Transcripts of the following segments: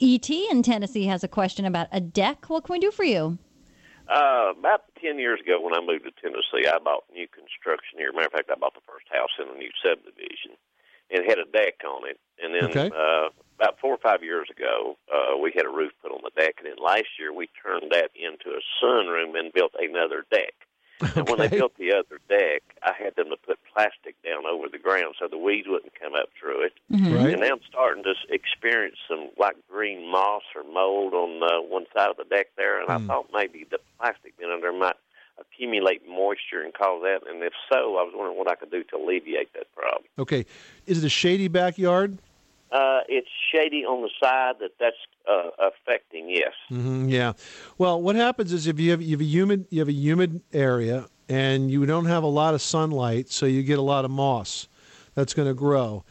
ET in Tennessee has a question about a deck. What can we do for you? Uh, about 10 years ago when I moved to Tennessee, I bought new construction here. Matter of fact, I bought the first house in a new subdivision. It had a deck on it. And then Okay. uh, about four or five years ago, uh, we had a roof put on the deck. And then last year, we turned that into a sunroom and built another deck. And when they built the other deck, I had them to put plastic down over the ground so the weeds wouldn't come up through it. Right. And now I'm starting to experience some like green moss or mold on uh, one side of the deck there, and Hmm. I thought maybe the plastic being under might accumulate moisture and cause that. And if so, I was wondering what I could do to alleviate that problem. Okay. Is it a shady backyard? Uh, it's shady on the side that that's uh, affecting. Yes. hmm yeah. Well, what happens is if you have you have a humid you have a humid area and you don't have a lot of sunlight, so you get a lot of moss that's going to grow.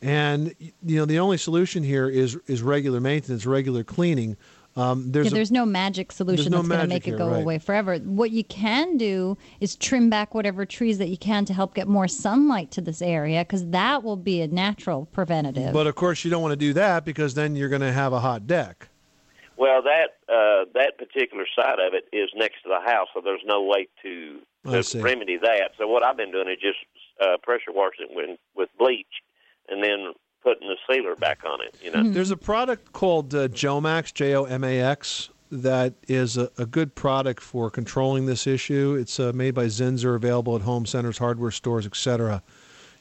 And you know the only solution here is is regular maintenance, regular cleaning. Um, there's yeah, a- there's no magic solution no that's going to magic make it go right. away forever. What you can do is trim back whatever trees that you can to help get more sunlight to this area because that will be a natural preventative. but of course you don't want to do that because then you're going to have a hot deck. Well, that uh, that particular side of it is next to the house, so there's no way to, to remedy that. So what I've been doing is just uh, pressure washing it with, with bleach, and then putting the sealer back on it. You know. There's a product called uh, Jomax, J O M A X, that is a, a good product for controlling this issue. It's uh, made by Zinsser, available at home centers, hardware stores, etc.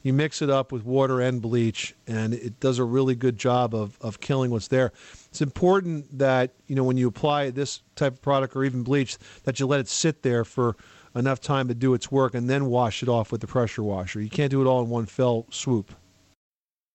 You mix it up with water and bleach, and it does a really good job of, of killing what's there. It's important that you know when you apply this type of product or even bleach that you let it sit there for enough time to do its work and then wash it off with the pressure washer. You can't do it all in one fell swoop.